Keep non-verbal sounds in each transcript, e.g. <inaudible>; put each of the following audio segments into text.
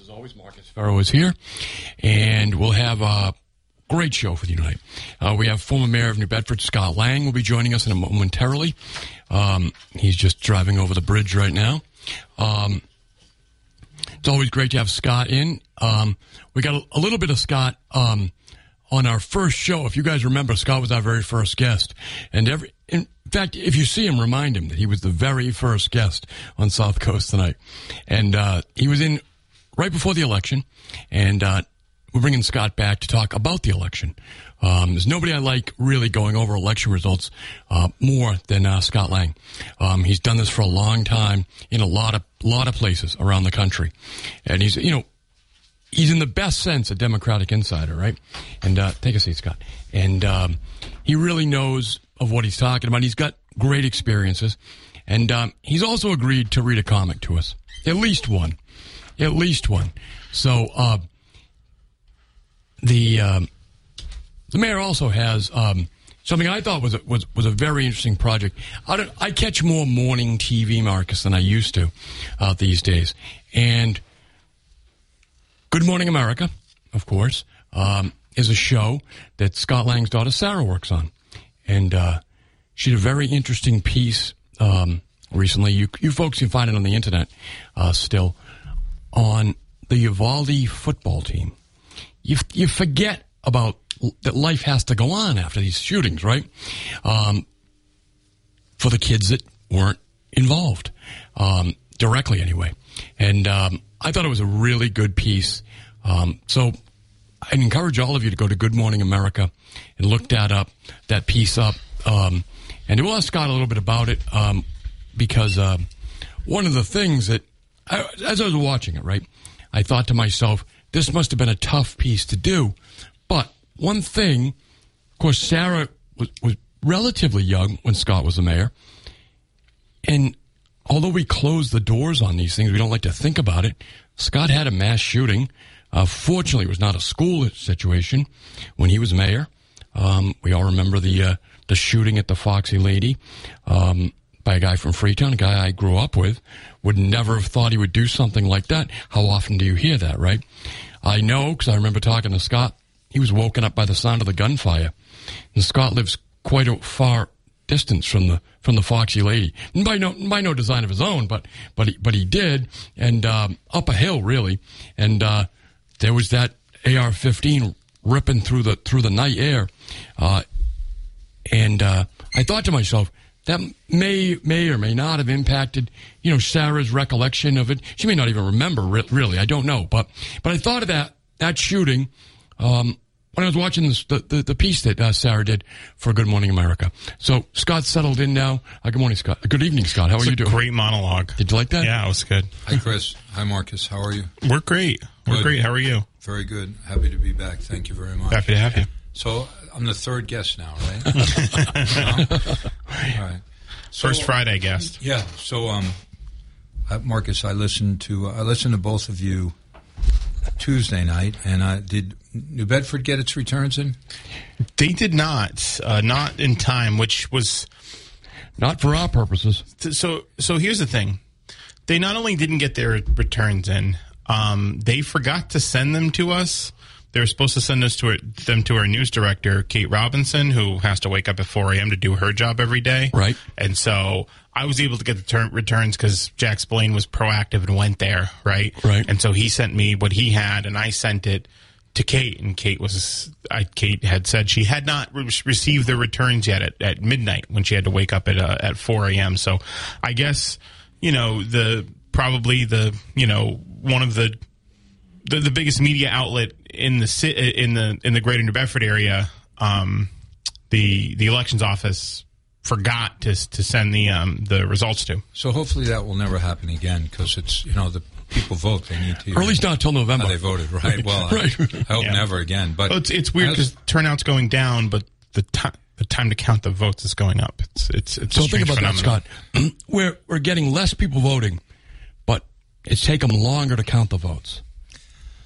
As always, Marcus Ferro is here, and we'll have a great show for you tonight. Uh, we have former mayor of New Bedford, Scott Lang, will be joining us in a momentarily. Um, he's just driving over the bridge right now. Um, it's always great to have Scott in. Um, we got a, a little bit of Scott um, on our first show. If you guys remember, Scott was our very first guest, and every in fact, if you see him, remind him that he was the very first guest on South Coast tonight, and uh, he was in right before the election, and uh, we're bringing Scott back to talk about the election. Um, there's nobody I like really going over election results uh, more than uh, Scott Lang. Um, he's done this for a long time in a lot of lot of places around the country, and he's you know he's in the best sense a Democratic insider, right? And uh, take a seat, Scott. And um, he really knows of what he's talking about. He's got great experiences, and um, he's also agreed to read a comic to us, at least one, at least one. So uh, the um, the mayor also has. Um, Something I thought was a, was was a very interesting project. I, don't, I catch more morning TV, Marcus, than I used to uh, these days, and Good Morning America, of course, um, is a show that Scott Lang's daughter Sarah works on, and uh, she did a very interesting piece um, recently. You you folks can find it on the internet uh, still on the Uvalde football team. You you forget about that life has to go on after these shootings, right? Um, for the kids that weren't involved um, directly, anyway. And um, I thought it was a really good piece. Um, so I'd encourage all of you to go to Good Morning America and look that up, that piece up. Um, and we'll ask Scott a little bit about it um, because uh, one of the things that, I, as I was watching it, right, I thought to myself, this must have been a tough piece to do. But one thing, of course, Sarah was, was relatively young when Scott was the mayor. And although we close the doors on these things, we don't like to think about it. Scott had a mass shooting. Uh, fortunately, it was not a school situation when he was mayor. Um, we all remember the uh, the shooting at the Foxy Lady um, by a guy from Freetown, a guy I grew up with. Would never have thought he would do something like that. How often do you hear that, right? I know because I remember talking to Scott. He was woken up by the sound of the gunfire, and Scott lives quite a far distance from the from the Foxy Lady. By no by no design of his own, but but he, but he did, and um, up a hill really, and uh, there was that AR-15 ripping through the through the night air, uh, and uh, I thought to myself that may may or may not have impacted you know Sarah's recollection of it. She may not even remember re- really. I don't know, but but I thought of that that shooting. Um, when I was watching this, the, the, the piece that uh, Sarah did for Good Morning America. So Scott's settled in now. Uh, good morning, Scott. Good evening, Scott. How It's are you a doing? great monologue. Did you like that? Yeah, it was good. Hi, Chris. Hi, Marcus. How are you? We're great. We're Good. great. How are you? Very good. Happy to be back. Thank you very much. Happy to have you. So I'm the third guest now, right? No? <laughs> All right. So, First Friday guest. Yeah. So, um, uh, Marcus, I listened to uh, I listened to both of you Tuesday night, and uh, did New Bedford get its returns in? They did not, uh, not in time, which was Not for our purposes. so. So here's the thing: they not only didn't get their returns in, um, they forgot to send them to us. They were supposed to send us to our, them to our news director, Kate Robinson, who has to wake up at 4 a.m. to do her job every day. Right. And so I was able to get the turn, returns because Jack Spillane was proactive and went there. Right. Right. And so he sent me what he had, and I sent it to Kate, and Kate was I, Kate had said she had not re- received the returns yet at, at midnight when she had to wake up at uh, at four a.m. So I guess you know the probably the you know one of the the, the biggest media outlet in the ci- in the in the greater New Bedford area, um, the the elections office forgot to to send the um, the results to. So hopefully that will never happen again because it's you know the people vote they need to or at least not till November. they voted right. <laughs> Well, Right. I, hope Yeah. never again. But Well, it's it's weird because turnout's going down, but the time the time to count the votes is going up. It's it's it's. So a think about phenomenon. that, Scott. <clears throat> we're we're getting less people voting, but it's taken longer to count the votes.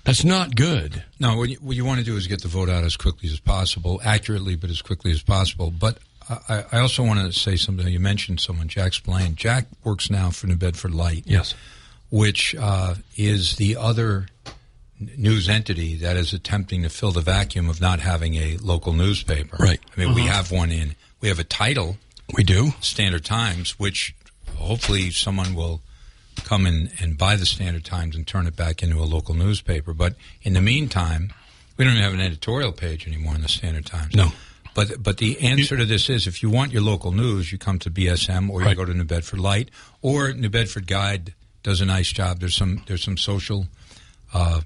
That's not good. No, what you, what you want to do is get the vote out as quickly as possible, accurately, but as quickly as possible. But I, I also want to say something. You mentioned someone, Jack Spillane. Jack works now for New Bedford Light, Yes. which uh, is the other news entity that is attempting to fill the vacuum of not having a local newspaper. Right. I mean, we have one in. We have a title, We do. Standard Times, which hopefully someone will come in and buy the Standard Times and turn it back into a local newspaper. But in the meantime, we don't even have an editorial page anymore in the Standard Times. No. But but the answer to this is if you want your local news, you come to BSM or you Right. go to New Bedford Light or New Bedford Guide does a nice job. There's some there's some social uh,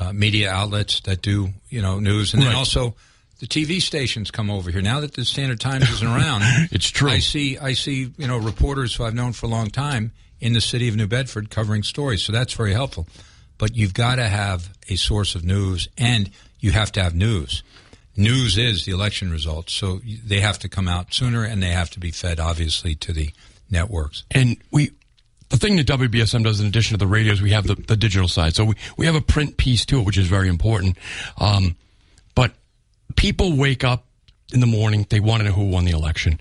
uh, media outlets that do you know news, and then also the TV stations come over here. Now that the Standard Times isn't around, <laughs> It's true. I see I see you know reporters who I've known for a long time in the city of New Bedford covering stories, so that's very helpful. But you've got to have a source of news, and you have to have news. News is the election results, so they have to come out sooner, and they have to be fed, obviously, to the networks. And we, the thing that WBSM does in addition to the radios, we have the, the digital side. So we, we have a print piece to it, which is very important. Um, but people wake up in the morning, they want to know who won the election.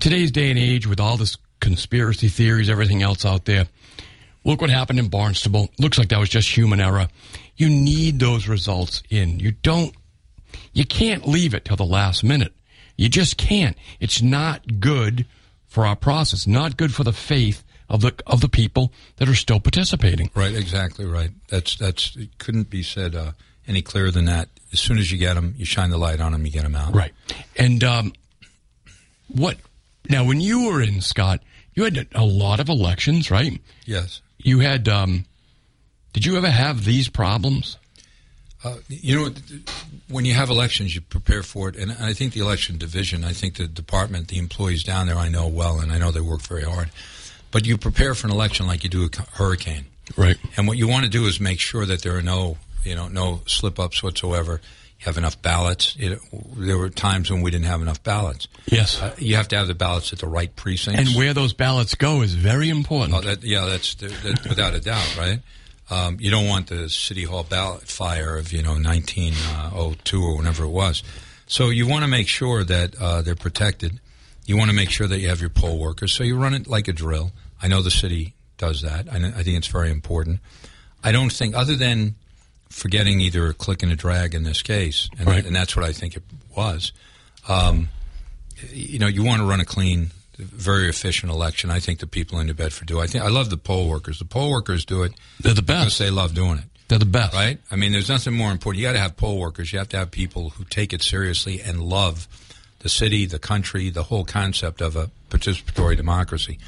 Today's day and age, with all this conspiracy theories, everything else out there, look what happened in Barnstable. Looks like that was just human error. You need those results in. You don't you can't leave it till the last minute. You just can't. It's not good for our process. Not good for the faith of the of the people that are still participating. Right, exactly right. That's that's it couldn't be said uh, any clearer than that. As soon as you get them, you shine the light on them, you get them out. Right. And um, what now? When you were in Scott, you had a lot of elections, right? Yes. You had. Um, did you ever have these problems? Uh, you know, when you have elections, you prepare for it, and I think the election division, I think the department, the employees down there, I know well, and I know they work very hard. But you prepare for an election like you do a hurricane, Right. and what you want to do is make sure that there are no, you know, no slip ups whatsoever. You have enough ballots. It, there were times when we didn't have enough ballots. Yes. Uh, you have to have the ballots at the right precincts. and where those ballots go is very important. Oh, that, yeah, that's that, without a doubt, right? Um, you don't want the city hall ballot fire of you know 1902 or whenever it was. So you want to make sure that uh, they're protected. You want to make sure that you have your poll workers. So you run it like a drill. I know the city does that. I, I think it's very important. I don't think, other than forgetting either a click and a drag in this case, and, Right. and that's what I think it was. Um, you know, you want to run a clean, very efficient election. I think the people in New Bedford do. I think I love the poll workers. The poll workers do it They're the best. they love doing it. They're the best. Right? I mean, there's nothing more important. You got to have poll workers. You have to have people who take it seriously and love the city, the country, the whole concept of a participatory democracy.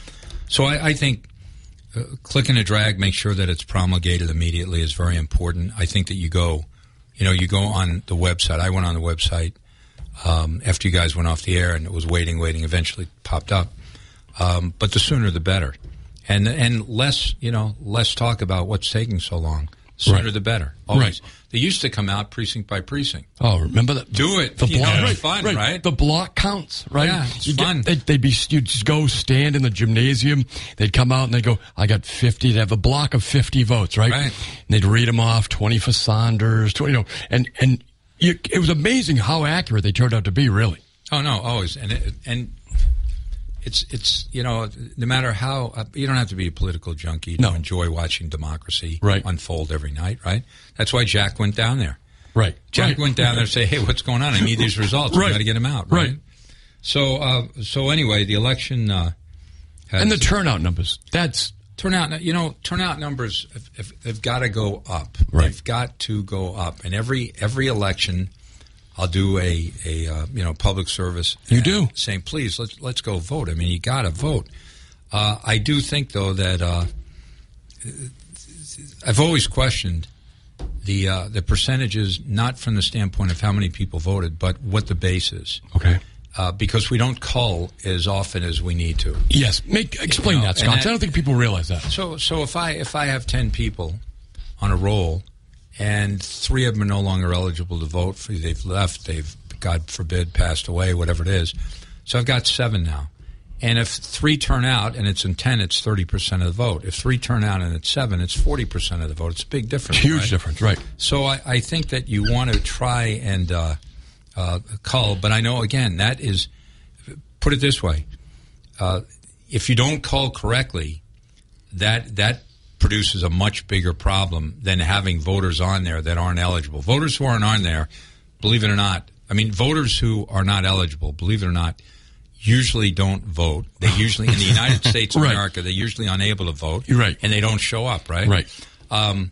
So I, I think uh, click and a drag, make sure that it's promulgated immediately is very important. I think that you go, you know, you go on the website. I went on the website um, after you guys went off the air, and it was waiting, waiting. Eventually, popped up. Um, but the sooner the better, and and less, you know, less talk about what's taking so long. Sooner Right. the better. Always. Right. They used to come out precinct by precinct. Oh, remember that? Do it. The block, know, right, fun, right? The block counts, right? Yeah, it's You fun. they'd, they'd be you'd just go stand in the gymnasium. They'd come out and they'd go, "I got 50." They'd have a block of fifty votes, right? Right. And they'd read them off: twenty for Saunders, twenty, you know, and and you, it was amazing how accurate they turned out to be. Really, Oh no, always, and it, and it's it's you know no matter how uh, you don't have to be a political junkie to No. enjoy watching democracy Right. unfold every night, right? That's why Jack went down there. right? Jack right. went down there to say, "Hey, what's going on? I need these results. Right. We got to get them out." Right. Right. So, uh, so anyway, the election uh, has, and the turnout numbers. That's Turnout, you know, turnout numbers have, have, have got to go up. Right. They've got to go up. And every every election, I'll do a a uh, you know public service. You do. saying, please let's let's go vote. I mean, you got to vote. Uh, I do think though that uh, I've always questioned the uh, the percentages, not from the standpoint of how many people voted, but what the base is. Okay. Uh, because we don't call as often as we need to. Yes. Make explain You know, that, Scott. that- I don't think people realize that. So, so if I if I have ten people on a roll, and three of them are no longer eligible to vote, for they've left, they've God forbid passed away, whatever it is. So I've got seven now, and if three turn out and it's in ten, it's thirty percent of the vote. If three turn out and it's seven, it's forty percent of the vote. It's a big difference. Huge right? difference, right? So I, I think that you want to try and uh, uh, cull, but I know again that is put it this way: uh, if you don't call correctly, that that produces a much bigger problem than having voters on there that aren't eligible. Voters who aren't on there, believe it or not, I mean, voters who are not eligible, believe it or not, usually don't vote. They <laughs> usually in the United <laughs> States of Right. America, they're usually unable to vote, You're right. and they don't show up, right? Right. Um,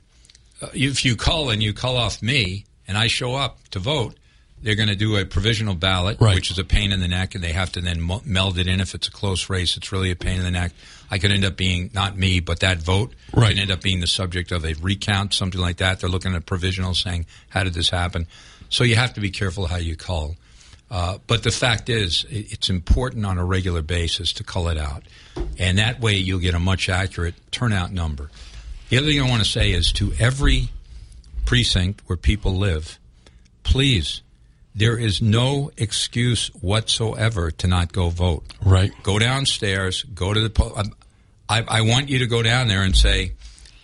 uh, if you call and you call off me and I show up to vote, they're going to do a provisional ballot, Right. which is a pain in the neck, and they have to then meld it in. If it's a close race, it's really a pain in the neck. I could end up being not me, but that vote Right. could end up being the subject of a recount, something like that. They're looking at provisional, saying, "How did this happen?" So you have to be careful how you call. Uh, but the fact is, it's important on a regular basis to call it out, and that way you'll get a much accurate turnout number. The other thing I want to say is to every precinct where people live, please, there is no excuse whatsoever to not go vote. Right. Go downstairs, go to the. Po- I, I want you to go down there and say,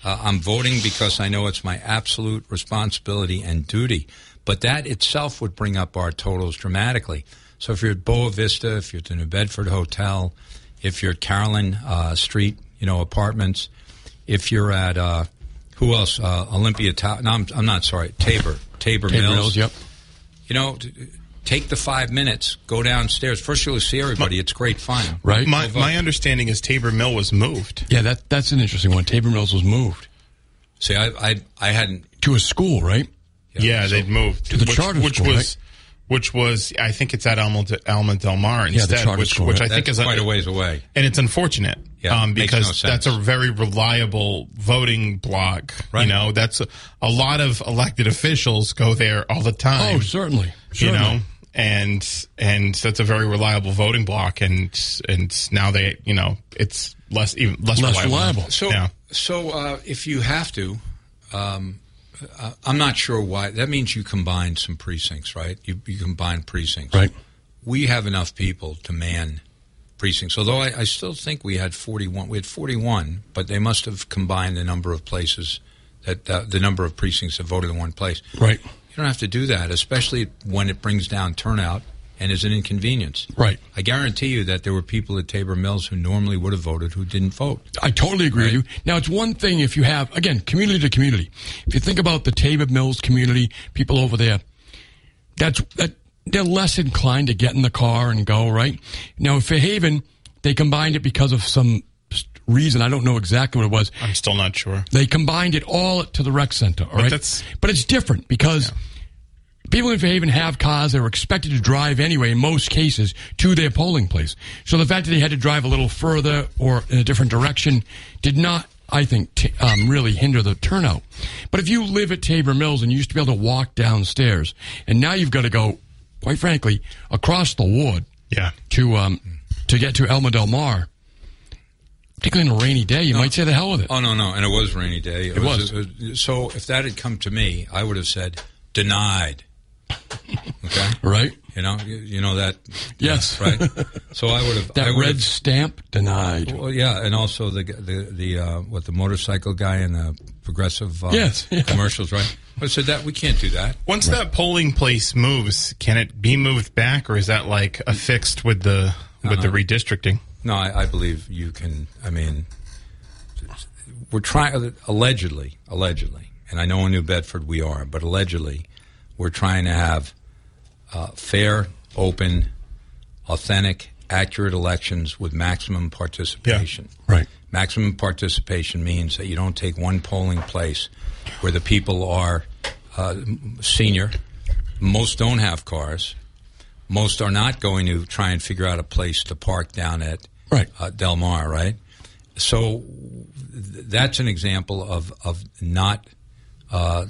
uh, I'm voting because I know it's my absolute responsibility and duty. But that itself would bring up our totals dramatically. So if you're at Boa Vista, if you're at the New Bedford Hotel, if you're at Carolyn uh, Street, you know, apartments, if you're at uh, who else? Uh, Olympia Tower. No, I'm, I'm not sorry. Tabor, Tabor, Tabor Mills. Mills, yep. You know, take the five minutes, go downstairs. First, you'll see everybody. It's great fun. Right. My, my understanding is Tabor Mill was moved. Yeah, that that's an interesting one. Tabor Mills was moved See, I, I, I hadn't. to a school, right? Yeah, so- they'd moved To the which, charter which school, was right? which was I think it's at Alma, Alma Del Mar the instead, charter which school, which right? I think That's is quite a ways away. and it's unfortunate Yeah, um, because no that's a very reliable voting block. Right. You know, that's a, a lot of elected officials go there all the time. Oh, certainly. you certainly. know, and and that's a very reliable voting block, and and now they, you know, it's less even less, Less reliable. reliable. So, Yeah. so uh, if you have to, um, uh, I'm not sure why. That means you combine some precincts, right? You, you combine precincts, Right. We have enough people to man precincts. Although I, I still think we had 41. We had 41, but they must have combined the number of places that uh, the number of precincts that voted in one place. Right. Don't have to do that, especially when it brings down turnout and is an inconvenience. Right. I guarantee you that there were people at Tabor Mills who normally would have voted who didn't vote. I totally agree with you. Now, it's one thing if you have, again, community to community. If you think about the Tabor Mills community, people over there, that's, that, they're less inclined to get in the car and go, right? Now, in Fairhaven, they combined it because of some reason. I don't know exactly what it was. I'm still not sure. They combined it all to the rec center, all right? that's- but it's different because people in Fairhaven have cars. They were expected to drive anyway, in most cases, to their polling place. So the fact that they had to drive a little further or in a different direction did not, I think, t- um, really hinder the turnout. But if you live at Tabor Mills and you used to be able to walk downstairs, and now you've got to go, quite frankly, across the ward Yeah. to um, to get to Alma Del Mar, particularly on a rainy day, you might say the hell with it. Oh no, no, and it was a rainy day. It, was. was. So if that had come to me, I would have said denied. Okay, <laughs> right? you know, you, you know that. Yes. right. So I would have <laughs> That I would red have- stamp denied. Well, yeah, and also the the the uh, what the motorcycle guy and the progressive uh, Yes, <laughs> yeah. commercials, right? I said that we can't do that. Once that polling place moves, can it be moved back, or is that like affixed with the with the redistricting? No, I, I believe you can. I mean, we're trying allegedly, allegedly, and I know in New Bedford we are, but allegedly, we're trying to have uh, fair, open, authentic, accurate elections with maximum participation. Right. Maximum participation means that you don't take one polling place where the people are uh, senior, most don't have cars, most are not going to try and figure out a place to park down at Right. uh, Del Mar, right? So that's an example of of not uh,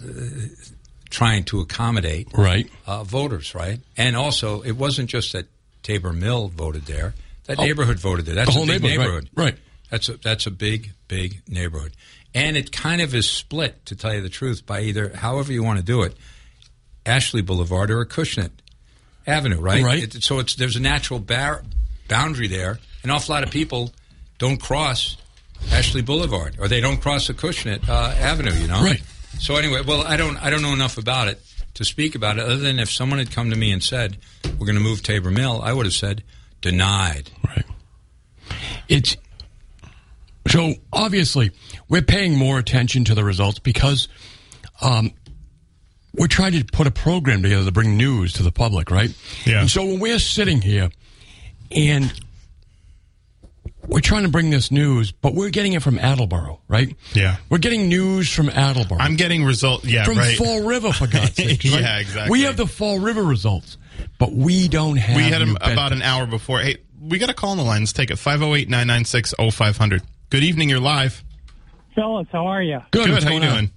trying to accommodate Right. uh, voters, right? And also, it wasn't just that Tabor Mill voted there; that Oh. neighborhood voted there. That's The whole a big neighborhood, right, neighborhood, right. That's a that's a big big neighborhood, and it kind of is split, to tell you the truth, by either however you want to do it, Ashley Boulevard or Acushnet Avenue, right? Right. It, so it's there's a natural bar- boundary there. An awful lot of people don't cross Ashley Boulevard, or they don't cross Acushnet uh, Avenue. You know, Right. So anyway, well, I don't I don't know enough about it to speak about it, other than if someone had come to me and said we're going to move Tabor Mill, I would have said denied. Right. It's so obviously we're paying more attention to the results because um, we're trying to put a program together to bring news to the public, right? Yeah. And so when we're sitting here and we're trying to bring this news, but we're getting it from Attleboro, right? Yeah. We're getting news from Attleboro. I'm getting results, Yeah, from right. Fall River, for God's <laughs> sake. Right? Yeah, exactly. We have the Fall River results, but we don't have. we had them about an hour before. Hey, we got a call on the line. Let's take it. 508 996 0500. Good evening. You're live. Fellas, how are you? Good. Good. How you going on? doing?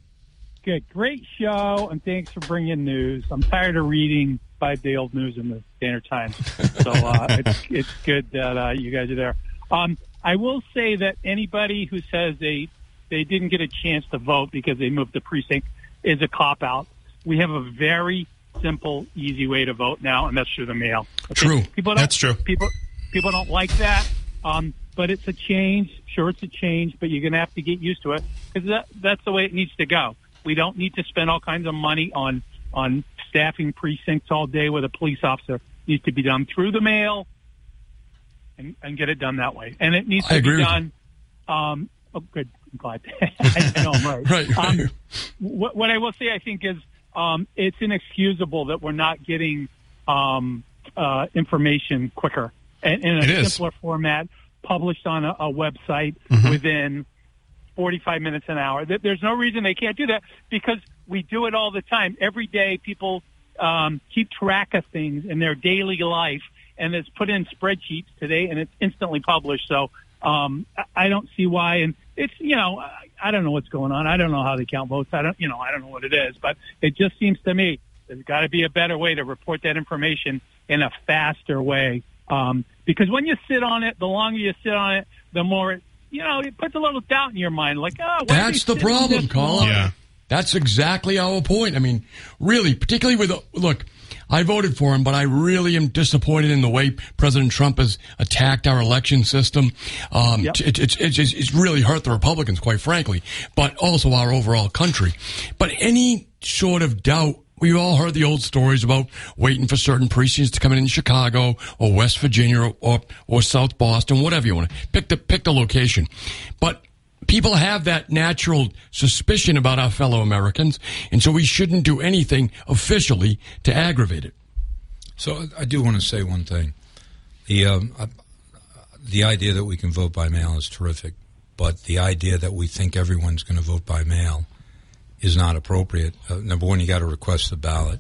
Good. Great show, and thanks for bringing news. I'm tired of reading five day old news in the Standard Times. So uh, <laughs> it's, it's good that uh, you guys are there. Um, I will say that anybody who says they they didn't get a chance to vote because they moved the precinct is a cop out. We have a very simple, easy way to vote now, and that's through the mail. Okay? True. People don't, That's true. People people don't like that, um, but it's a change. Sure, it's a change, but you're going to have to get used to it because that, that's the way it needs to go. We don't need to spend all kinds of money on on staffing precincts all day with a police officer. Needs to be done through the mail and, and get it done that way. And it needs I to be done. Um, oh, good. I'm glad. <laughs> I know I'm right. Right, <laughs> right. Um, what, what I will say, I think, is um, it's inexcusable that we're not getting um, uh, information quicker and in a It is. simpler format, published on a, a website Mm-hmm. within 45 minutes an hour. There's no reason they can't do that because we do it all the time. Every day, people um, keep track of things in their daily life, and it's put in spreadsheets today, and it's instantly published. So um, I- I don't see why. And it's you know I- I don't know what's going on. I don't know how they count votes. I don't you know I don't know what it is, but it just seems to me there's got to be a better way to report that information in a faster way. Um, because when you sit on it, the longer you sit on it, the more it, you know it puts a little doubt in your mind. Like, oh, why are they That's the problem, this Colin. Yeah. That's exactly our point. I mean, really, particularly with look, I voted for him, but I really am disappointed in the way President Trump has attacked our election system. Um, Yep. it, it's it's it's it's really hurt the Republicans, quite frankly, but also our overall country. But any sort of doubt. We've all heard the old stories about waiting for certain precincts to come in in Chicago or West Virginia or, or, or South Boston, whatever you want to pick the pick the location. But people have that natural suspicion about our fellow Americans, and so we shouldn't do anything officially to aggravate it. So I do want to say one thing. The um, uh, the idea that we can vote by mail is terrific, but the idea that we think everyone's going to vote by mail is not appropriate. Uh, number one, you got to request the ballot.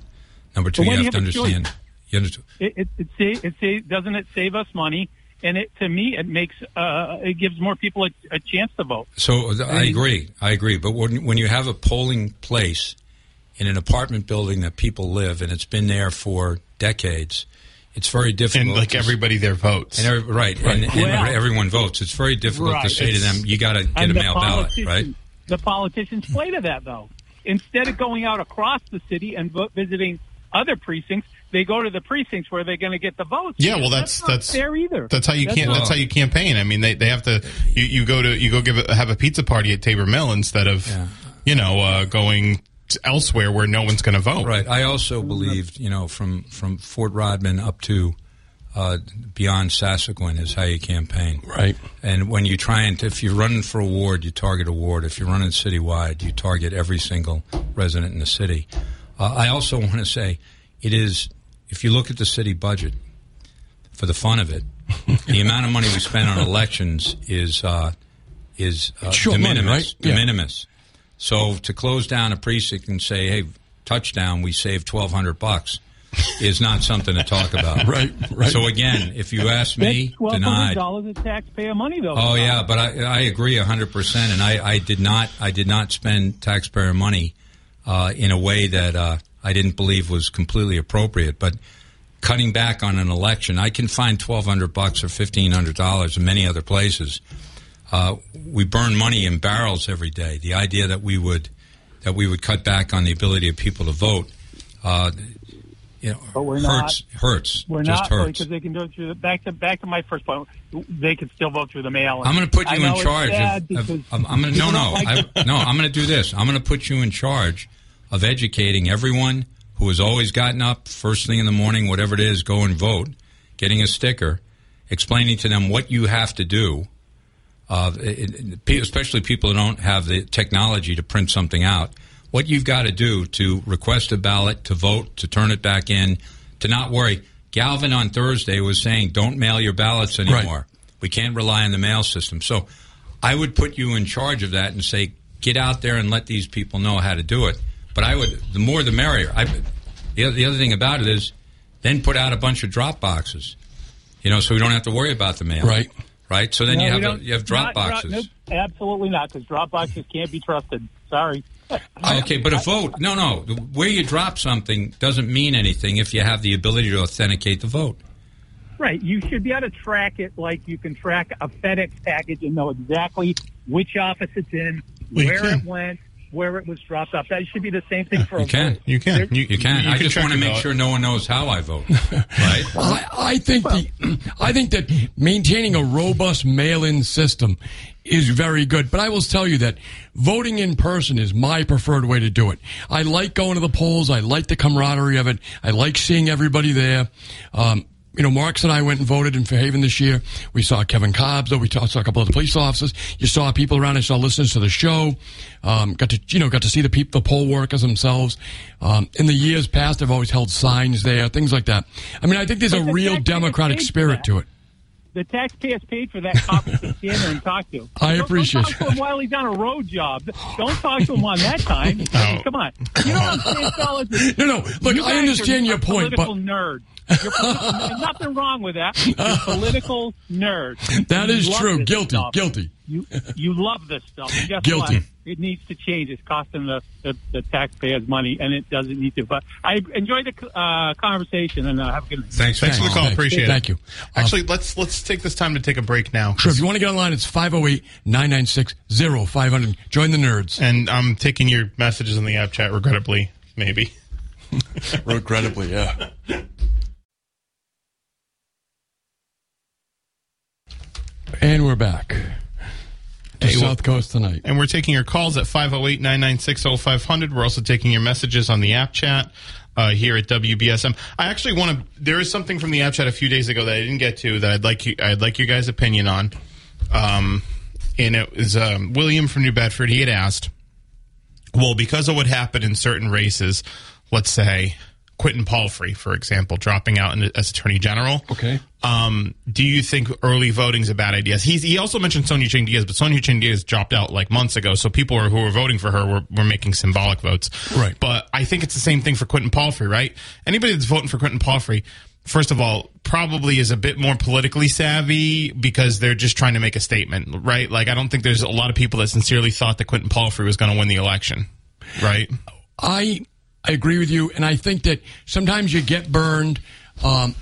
Number two, you have you to have a understand. choice- You understand it it it, sa- it sa- doesn't it save us money and it to me it makes uh it gives more people a, a chance to vote So th- I agree. I agree. But when when you have a polling place in an apartment building that people live and it's been there for decades, it's very difficult. And like to s- everybody there votes. and every, right, And, and Well- everyone votes. It's very difficult to Right. say to them, "You got to get a mail ballot," right? the politicians play to that though instead of going out across the city and vo- visiting other precincts they go to the precincts where they're going to get the votes Yeah, well, that's not that's fair either That's how you That's can't. not- That's how you campaign. I mean, they, they have to. You, you go to you go give a, have a pizza party at Tabor Mill instead of Yeah. you know uh, going elsewhere where no one's going to vote. Right. I also believed, you know, from from Fort Rodman up to uh, beyond Sassaquin is how you campaign. Right. And when you try and, if you're running for a ward, you target a ward. If you're running citywide, you target every single resident in the city. Uh, I also want to say, it is, if you look at the city budget, for the fun of it, the amount of money we spend on elections is uh, is uh, short de money, right? De Yeah. minimis. So to close down a precinct and say, "Hey, touchdown, we saved twelve hundred bucks," is not something to talk about. <laughs> Right, right. So again, if you ask me, That's denied. dollars of taxpayer money, though. Oh yeah, but I, I agree hundred percent, and I, I did not I did not spend taxpayer money uh, in a way that uh, I didn't believe was completely appropriate. But cutting back on an election, I can find twelve hundred bucks or fifteen hundred dollars in many other places. Uh, we burn money in barrels every day. The idea that we would that we would cut back on the ability of people to vote, uh, you know, But we're hurts hurts We're just not hurts. because they can do it through the, back to back to my first point. They can still vote through the mail. I'm going to put you in charge. Of, of, I'm, I'm going to no, no, I, no. I'm going to do this. I'm going to put you in charge of educating everyone who has always gotten up first thing in the morning, whatever it is, go and vote, getting a sticker, explaining to them what you have to do. Uh, it- it- pe- especially people who don't have the technology to print something out. What you've got to do to request a ballot, to vote, to turn it back in, to not worry. Galvin on Thursday was saying, "Don't mail your ballots anymore. We can't rely on the mail system." So, I would put you in charge of that and say, "Get out there and let these people know how to do it." But I would, the more the merrier. I, the, other, the other thing about it is, then put out a bunch of drop boxes. You know, so we don't have to worry about the mail. Right. Right. So then No, you have a, you have drop not- not- boxes. nope, absolutely not, because drop boxes can't be trusted. Sorry. <laughs> Okay, but a vote, no, no. Where you drop something doesn't mean anything if you have the ability to authenticate the vote. Right. You should be able to track it like you can track a FedEx package and know exactly which office it's in, Well, you where can. it went, where it was dropped off. That should be the same thing for You a can. vote. You can. There- You can. I just want to make ballot. sure no one knows how I vote. <laughs> Right? I, I think the I think that maintaining a robust mail-in system is very good. But I will tell you that voting in person is my preferred way to do it. I like going to the polls. I like the camaraderie of it. I like seeing everybody there. Um, you know, Marks and I went and voted in Fairhaven this year. We saw Kevin Cobbs, though we saw a couple of the police officers. You saw people around. I saw listeners to the show. Um, got to, you know, got to see the people, the poll workers themselves. Um, in the years past, I've always held signs there, things like that. I mean, I think there's a real democratic spirit to it. The taxpayers paid for that cop to stand there and talk to. <laughs> I Don't- appreciate don't talk to him while he's on a road job. Don't talk to him on that time. <laughs> I mean, come on. You know what I'm saying, fellas? <laughs> No, no. Look, You I understand your point, political but nerd. You're political, there's nothing wrong with that. You're political nerd. that is true. Guilty, stuff. guilty. You you love this stuff. And guess Guilty. what? It needs to change. It's costing the, the, the taxpayers money, and it doesn't need to. But I enjoyed the uh, conversation, and uh, have a good night. Thanks. Thanks for the call. Thanks. Appreciate it. Thank you. Uh, Actually, let's let's take this time to take a break now. Sure. If you want to get online, it's 508 996 0500. Join the nerds. And I'm taking your messages in the app chat, regrettably, maybe. <laughs> Regrettably, yeah. And we're back. To Hey, well- South Coast tonight. And we're taking your calls at 508 996 0500. We're also taking your messages on the app chat uh, here at WBSM. I actually want to. There is something from the app chat a few days ago that I didn't get to that I'd like you. I'd like your guys' opinion on. Um, and it was um, William from New Bedford. He had asked, well, because of what happened in certain races, let's say Quentin Palfrey, for example, dropping out in, as Attorney General. Okay. Um, do you think early voting is a bad idea? He's, he also mentioned Sonia Chang-Diaz, but Sonia Chang-Diaz dropped out like months ago, so people who were voting for her were, were making symbolic votes. Right. But I think it's the same thing for Quentin Palfrey, right? Anybody that's voting for Quentin Palfrey, first of all, probably is a bit more politically savvy because they're just trying to make a statement, right? Like, I don't think there's a lot of people that sincerely thought that Quentin Palfrey was going to win the election, right? I I agree with you, and I think that sometimes you get burned. Um,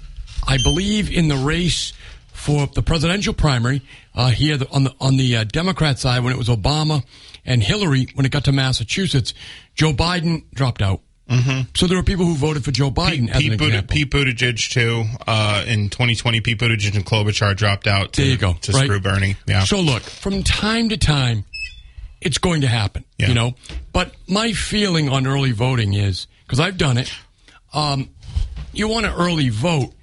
I believe in the race for the presidential primary uh, here the, on the on the uh, Democrat side when it was Obama and Hillary. When it got to Massachusetts, Joe Biden dropped out. Mm-hmm. So there were people who voted for Joe Biden Pete, as Pete, Buttig- Pete Buttigieg too. Uh, in 2020, Pete Buttigieg and Klobuchar dropped out. To, There you go. to right? screw Bernie. Yeah. So look, from time to time, it's going to happen. Yeah. You know, but my feeling on early voting is because I've done it. Um, you want to early vote,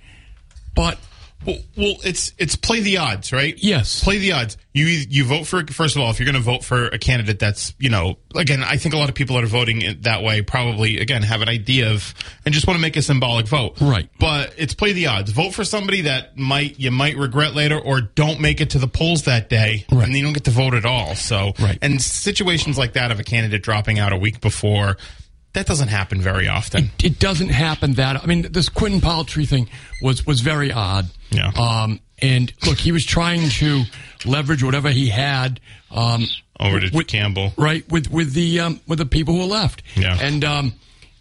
but Well, well, it's it's play the odds, right? Yes. play the odds. You you vote for first of all, if you're going to vote for a candidate that's you know again, I think a lot of people that are voting it that way probably again have an idea of and just want to make a symbolic vote, Right. But it's play the odds. Vote for somebody that might you might regret later, or don't make it to the polls that day, Right. and you don't get to vote at all. So, Right. and situations like that of a candidate dropping out a week before. That doesn't happen very often. it doesn't happen that. I mean, this Quentin Palfrey thing was was very odd. Yeah. Um, and look, he was trying to leverage whatever he had. Um, Over to with- Campbell. right? With with the um, with the people who were left. Yeah. And um,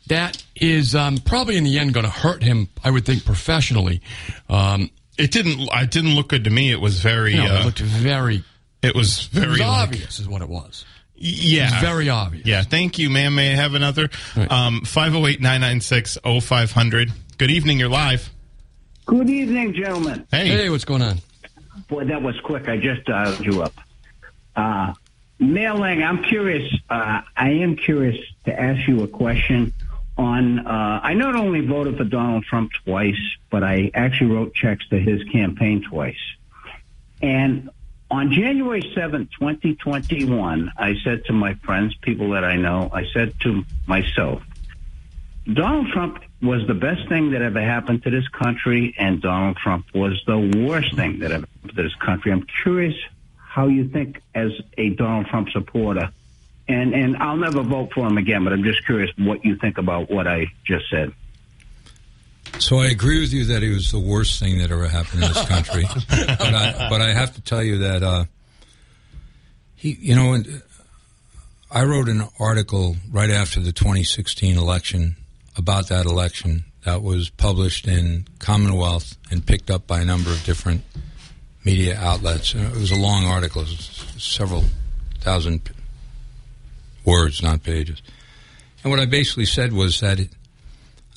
that is um, probably in the end going to hurt him. I would think professionally. Um, It didn't. It didn't look good to me. It was very. know, uh, it looked very. It was It very was like- obvious, is what it was. Yeah. It's very obvious. Yeah. Thank you, ma'am. May I have another? Right. Um, 508 996 0500. Good evening. You're live. Good evening, gentlemen. Hey. Hey, what's going on? Boy, that was quick. I just dialed you up. Uh, Mayor Lang, I'm curious. Uh, I am curious to ask you a question on. Uh, I not only voted for Donald Trump twice, but I actually wrote checks to his campaign twice. And on January 7th, 2021, I said to my friends, people that I know, I said to myself, Donald Trump was the best thing that ever happened to this country, and Donald Trump was the worst thing that ever happened to this country. I'm curious how you think, as a Donald Trump supporter, and and I'll never vote for him again, but I'm just curious what you think about what I just said. So I agree with you that it was the worst thing that ever happened in this country, <laughs> but I but I have to tell you that uh, he, you know, and I wrote an article right after the 2016 election about that election that was published in Commonwealth and picked up by a number of different media outlets. Uh, It was a long article, several thousand words, not pages. And what I basically said was that it,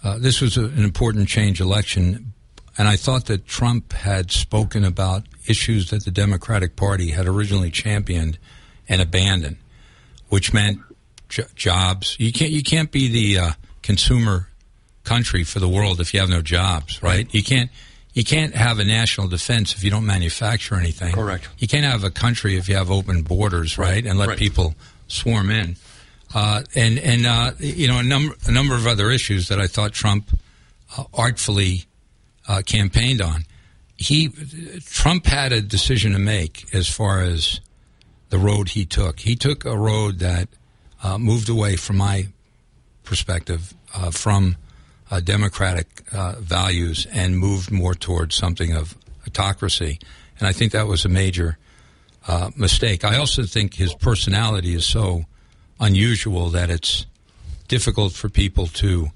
uh, this was a, an important change election, and I thought that Trump had spoken about issues that the Democratic Party had originally championed and abandoned, which meant j- jobs. You can't you can't be the uh, consumer country for the world if you have no jobs, right? You can't you can't have a national defense if you don't manufacture anything. Correct. You can't have a country if you have open borders, right, and let Right. people swarm in. Uh, and and uh, you know a number a number of other issues that I thought Trump uh, artfully uh, campaigned on. He Trump had a decision to make as far as the road he took. He took a road that uh, moved away from my perspective uh, from democratic values and moved more towards something of autocracy. And I think that was a major mistake. I also think his personality is so unusual that it's difficult for people to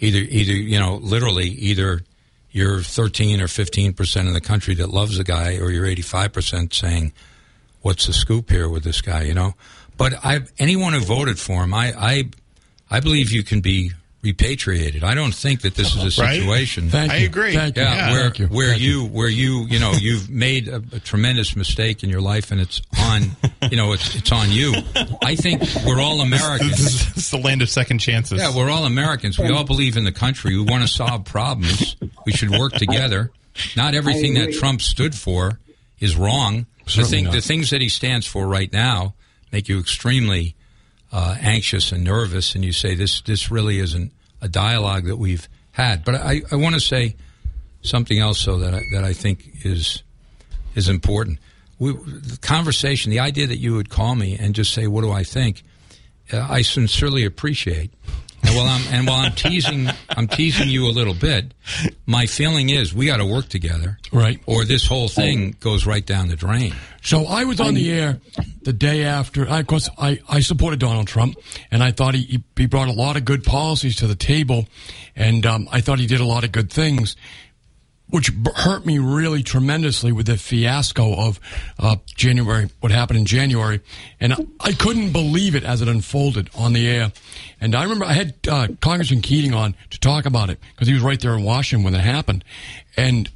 either either you know literally either you're 13 or 15 percent of the country that loves the guy or you're 85 percent saying what's the scoop here with this guy? You know? But I anyone who voted for him I I I believe you can be repatriated I don't think that this is a Right? situation Thank I you. agree. Thank you. yeah, where you. where Thank you where you you know you've made a, a tremendous mistake in your life and it's on you know it's it's on you. I think we're all Americans. This is, this is the land of second chances. Yeah, we're all Americans. We all believe in the country. We want to solve problems. We should work together. Not everything that. Trump stood for is wrong. The, thing, not. the things that he stands for right now make you extremely uh, anxious and nervous, and you say this this really isn't a dialogue that we've had. But I, I want to say something else, though, that I, that I think is is important. We, the conversation, the idea that you would call me and just say, "What do I think?" Uh, I sincerely appreciate. And while I'm and while I'm teasing, I'm teasing you a little bit. My feeling is we got to work together, Right. Or this whole thing goes right down the drain. So I was on the air the day after. I, of course, I, I supported Donald Trump, and I thought he, he, he brought a lot of good policies to the table, and um, I thought he did a lot of good things, which hurt me really tremendously with the fiasco of uh, January, what happened in January, and I couldn't believe it as it unfolded on the air. And I remember I had uh, Congressman Keating on to talk about it because he was right there in Washington when it happened, and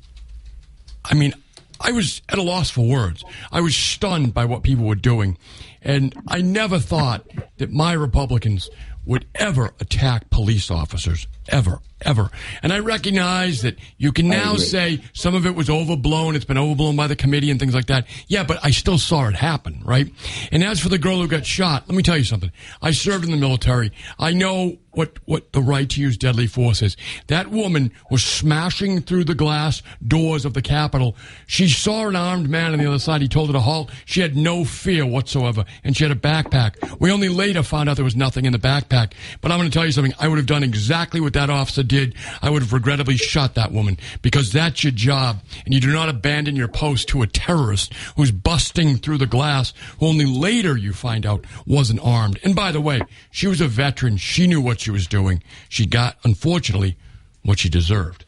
I mean, I was at a loss for words. I was stunned by what people were doing. And I never thought that my Republicans would ever attack police officers. Ever, ever. And I recognize that you can now say some of it was overblown. It's been overblown by the committee and things like that. Yeah, but I still saw it happen, right? And as for the girl who got shot, let me tell you something. I served in the military. I know what, what the right to use deadly force is. That woman was smashing through the glass doors of the Capitol. She saw an armed man on the other side. He told her to halt. She had no fear whatsoever, and she had a backpack. We only later found out there was nothing in the backpack. But I'm going to tell you something. I would have done exactly what that officer did. I would have regrettably shot that woman because that's your job, and you do not abandon your post to a terrorist who's busting through the glass, who only later you find out wasn't armed. And by the way, she was a veteran. She knew what she was doing. She got, unfortunately, what she deserved.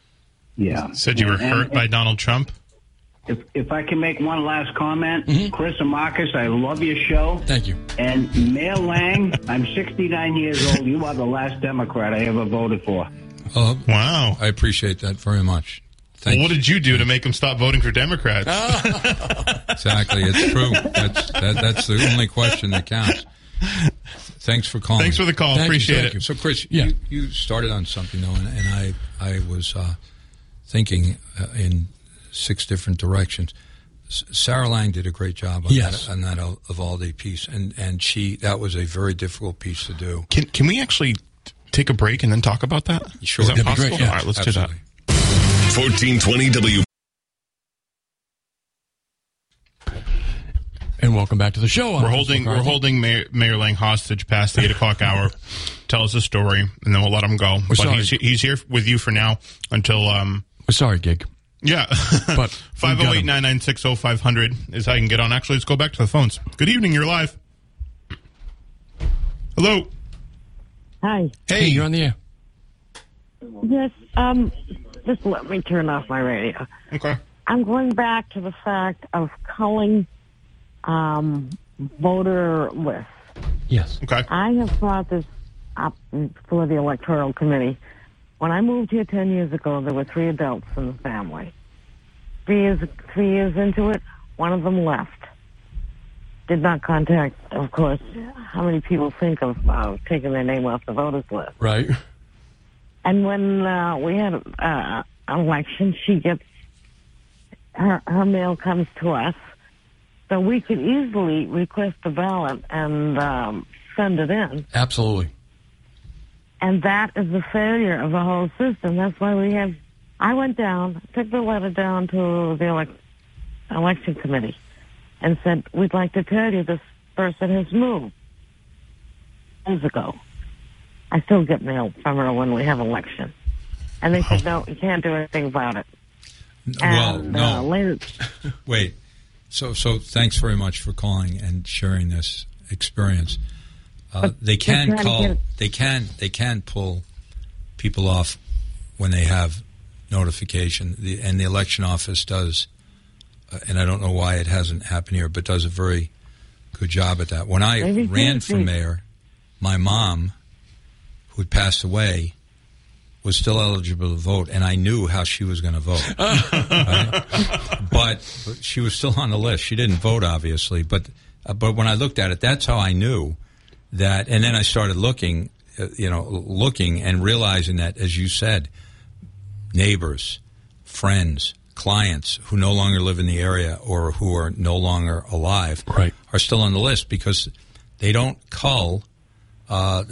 Yeah. Said you were And- hurt and by Donald Trump. If, if I can make one last comment, Mm-hmm. Chris and Marcus, I love your show. Thank you. And Mayor Lang, <laughs> I'm 69 years old. You are the last Democrat I ever voted for. Oh, Wow. I appreciate that very much. Well, what did you do to make him stop voting for Democrats? <laughs> Exactly, it's true. That's that, that's the only question that counts. Thanks for calling. Thanks for the call. Thank Appreciate thank it. you. So, Chris, Yeah. you, you started on something though, and, and I I was uh, thinking uh, in six different directions. Sarah Lang did a great job on Yes. that on that Al- Uvalde piece, and and she that was a very difficult piece to do. Can can we actually take a break and then talk about that? Sure. Is that That'd be possible? great, yeah. All right, let's do that. Absolutely. 1420 W. And welcome back to the show. I'm We're holding we're holding Mayor, Mayor Lang hostage past the eight o'clock hour. Tell us a story, and then we'll let him go. but sorry. he's he's here with you for now until um We're sorry, gig. Yeah. But <laughs> we 508-996-0500 is how you can get on. Actually, let's go back to the phones. Good evening. You're live. Hello. Hi. Hey, you're on the air. Yes, um, just let me turn off my radio. Okay. I'm going back to the fact of culling um, voter lists. Yes. Okay. I have brought this up for the electoral committee. When I moved here ten years ago, there were three adults in the family. Three years, three years into it, one of them left. Did not contact, of course. How many people think of uh, taking their name off the voters list? Right. And when uh, we had uh, an election, she gets her her mail comes to us, so we could easily request a ballot and um, send it in. Absolutely. And that is the failure of the whole system. That's why we have. I went down, took the letter down to the elec- election committee, and said, "We'd like to tell you this person has moved." Years ago, I still get mail from her when we have election, and they said, "No, you can't do anything about it." Well, And, no. uh, <laughs> Wait. So, so thanks very much for calling and sharing this experience. Uh, they can trying call. get- They can. They can pull people off when they have notification, the, and the election office does. Uh, and I don't know why it hasn't happened here, but does a very good job at that. When I Maybe ran for you. mayor, my mom, who had passed away, was still eligible to vote, and I knew how she was going to vote. <laughs> Right? but, but she was still on the list. She didn't vote, obviously, but uh, but when I looked at it, that's how I knew that. And then I started looking, uh, you know, looking and realizing that, as you said, neighbors, friends, clients who no longer live in the area or who are no longer alive Right. are still on the list because they don't cull uh,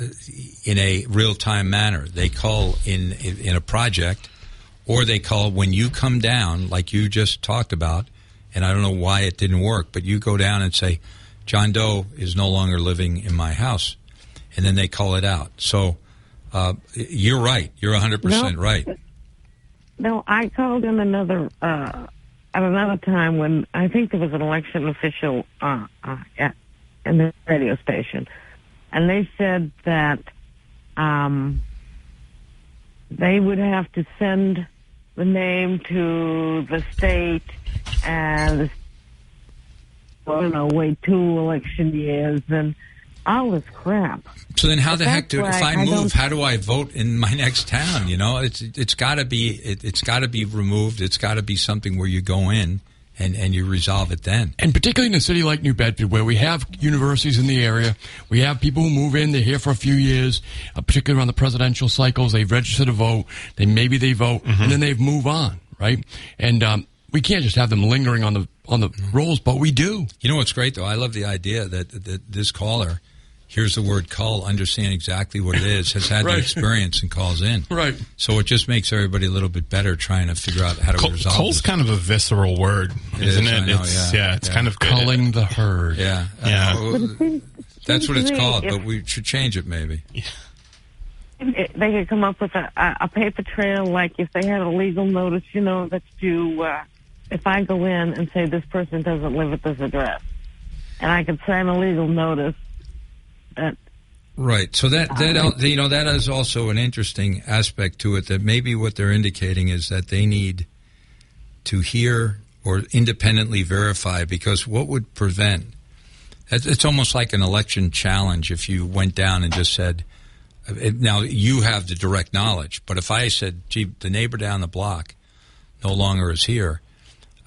in a real time manner. They call in, in in a project, or they call when you come down, like you just talked about. And I don't know why it didn't work, but you go down and say, John Doe is no longer living in my house, and then they call it out. So uh, you're right. You're 100 percent No. right. no, I called in another uh, at another time when I think there was an election official uh, uh, at, in the radio station, and they said that um, they would have to send the name to the state and the, I don't know, wait two election years and all this crap. So then, how But the heck do if I I move? don't- How do I vote in my <laughs> next town? You know, it's it's got to be it, it's got to be removed. It's got to be something where you go in and and you resolve it then. And particularly in a city like New Bedford, where we have universities in the area, we have people who move in, they're here for a few years, uh, particularly around the presidential cycles, they've registered to vote, they maybe they vote, and then they move on, right? And um, we can't just have them lingering on the on the rolls, but we do. You know what's great though? I love the idea that, that this caller hears the word cull, understand exactly what it is, has had <laughs> Right. the experience, and calls in. Right. So it just makes everybody a little bit better trying to figure out how to Col- resolve Coal's this. kind of a visceral word, It isn't is, it? I know, it's, yeah, it's yeah. kind of Culling the herd. yeah, Yeah. Uh, But it seems, that's what it's called, but we should change it maybe. it- they could come up with a, a, a paper trail, like if they had a legal notice, you know, that you, uh, if I go in and say this person doesn't live at this address, and I could sign a legal notice that Right. So that that you know that is also an interesting aspect to it. That maybe what they're indicating is that they need to hear or independently verify because what would prevent? It's it's almost like an election challenge if you went down and just said. Now you have the direct knowledge, but if I said, "Gee, the neighbor down the block no longer is here,"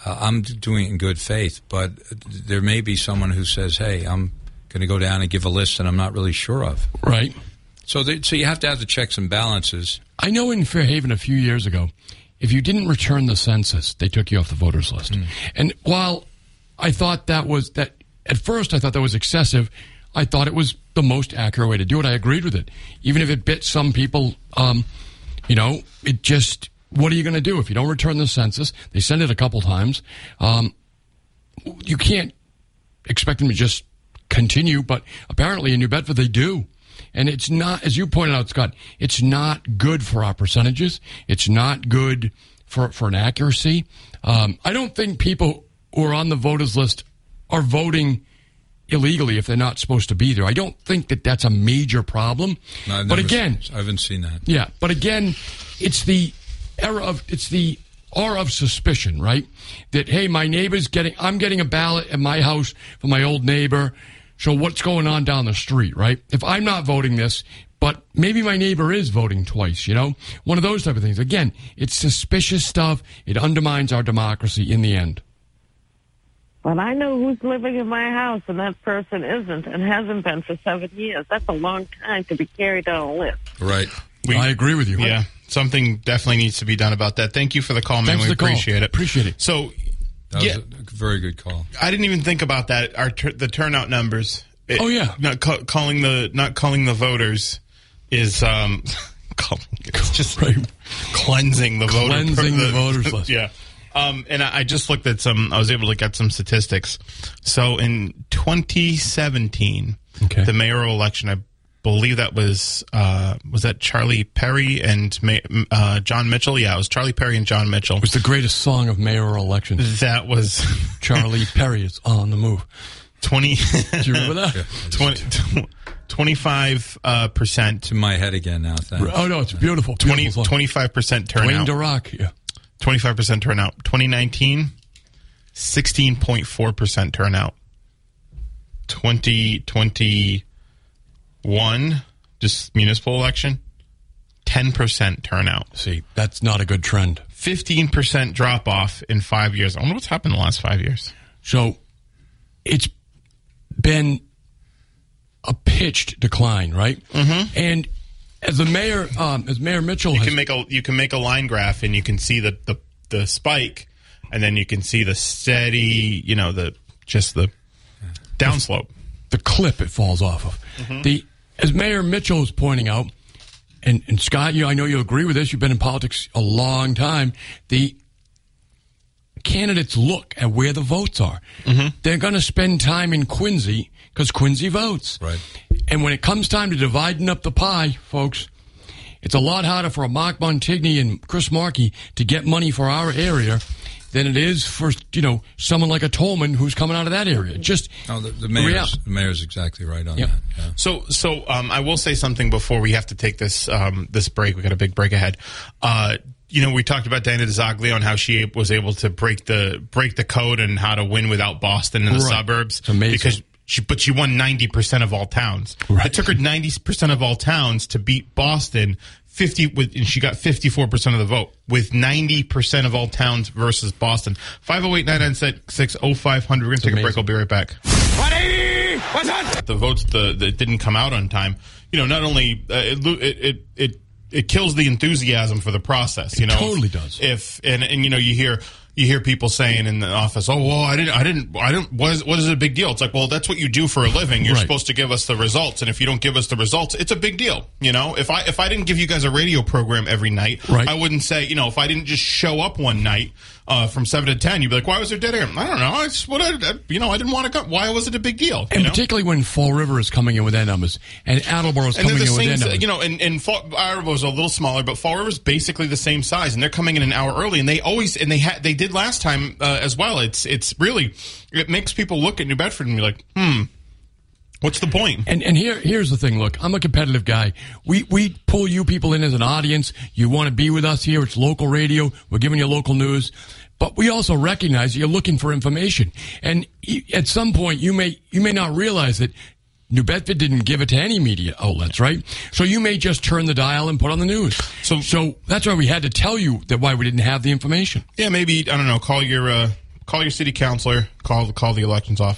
uh, I'm doing it in good faith. But there may be someone who says, "Hey, I'm going to go down and give a list that I'm not really sure of." Right. So, they, so you have to have the checks and balances. I know in Fairhaven a few years ago, if you didn't return the census, they took you off the voters list. And while I thought that was that at first I thought that was excessive, I thought it was the most accurate way to do it. I agreed with it, even if it bit some people. Um, you know, it just what are you going to do if you don't return the census? They send it a couple times. Um, you can't expect them to just continue, but apparently in New Bedford they do. And it's not, as you pointed out, Scott, it's not good for our percentages. It's not good for, for an accuracy. Um, I don't think people who are on the voters list are voting illegally if they're not supposed to be there. I don't think that that's a major problem. No, but again, I haven't seen that. yeah, but again, it's the era of it's the aura of suspicion, right? That hey, my neighbor's getting I'm getting a ballot at my house for my old neighbor. So what's going on down the street, right? If I'm not voting this, but maybe my neighbor is voting twice, you know? One of those type of things. Again, it's suspicious stuff. It undermines our democracy in the end. But I know who's living in my house, and that person isn't and hasn't been for seven years. That's a long time to be carried on a list. Right. We- I agree with you. Yeah, something definitely needs to be done about that. Thank you for the call, man. Thanks we for the call. appreciate it. Appreciate it. So, That yeah, was a very good call. I didn't even think about that. Our tur the turnout numbers. It- Oh, yeah. not ca- calling the not calling the voters is um, <laughs> calling, it's just Right. cleansing the voter Cleansing the voters <laughs> list. Yeah. Um, and I, I just looked at some. I was able to get some statistics. So in 2017, Okay. the mayoral election, I believe that was uh, was that Charlie Perry and Ma- uh, John Mitchell. Yeah, it was Charlie Perry and John Mitchell. It was the greatest song of mayoral elections. That was <laughs> Charlie Perry is on the move. 20. Do you remember <laughs> that? 20 25 uh, percent to my head again now. Thanks. Oh no, it's beautiful. 20, 25% Dwayne turnout. DeRock. Yeah. 25% turnout. 2019, 16.4% turnout. 2021, just municipal election, 10% turnout. See, that's not a good trend. 15% drop off in five years. I wonder what's happened in the last five years. So it's been a pitched decline, right? Mm-hmm. And as the mayor, um, as Mayor Mitchell You has, can make a you can make a line graph and you can see the, the, the spike and then you can see the steady, you know, the just the downslope. the clip it falls off of. The as Mayor Mitchell is pointing out, and, and Scott, you I know you agree with this. You've been in politics a long time. The candidates look at where the votes are. Mm-hmm. They're going to spend time in Quincy because Quincy votes. Right. And when it comes time to dividing up the pie, folks, it's a lot harder for a Mark Montigny and Chris Markey to get money for our area than it is for you know someone like a Tolman who's coming out of that area. Just No, the, the real- mayor's the mayor's exactly right on Yeah. that. Yeah. So, so um, I will say something before we have to take this um, this break. We got a big break ahead. Uh, you know, we talked about Diana DiZoglio and how she was able to break the break the code and how to win without Boston in the Right. suburbs. It's amazing. because she, but she won ninety percent of all towns. It took her ninety percent of all towns to beat Boston 50 with and she got 54% of the vote with 90% of all towns versus Boston. 508-996-0500. We're going to take a break. I'll be right back. The votes the that didn't come out on time. You know, not only uh, it, it it it it kills the enthusiasm for the process, you know. It totally does. If and and you know you hear you hear people saying in the office, "Oh, well, I didn't, I didn't, I didn't." What is, what is it a big deal? It's like, well, that's what you do for a living. You're Right. supposed to give us the results, and if you don't give us the results, it's a big deal. You know, if I if I didn't give you guys a radio program every night, Right. I wouldn't say, you know, if I didn't just show up one night uh, from seven to ten, you'd be like, "Why was there dead air?" I don't know. It's what I, you know. I didn't want to go. Why was it a big deal? And know? particularly when Fall River is coming in with their numbers and Attleboro's And coming the in with their numbers. you know, and, and Fall, Attleboro's a little smaller, but Fall River River's basically the same size, and they're coming in an hour early, and they always, and they had, they did last time uh, as well. It's, it's really, it makes people look at New Bedford and be like, hmm, what's the point? And and here here's the thing. Look, I'm a competitive guy. We we pull you people in as an audience. You want to be with us here. It's local radio. We're giving you local news. But we also recognize you're looking for information. And at some point, you may you may not realize that New Bedford didn't give it to any media outlets, right? So you may just turn the dial and put on the news. So- so that's why we had to tell you that why we didn't have the information. Yeah, maybe I don't know. Call your, uh, call your city councilor. Call call the elections office.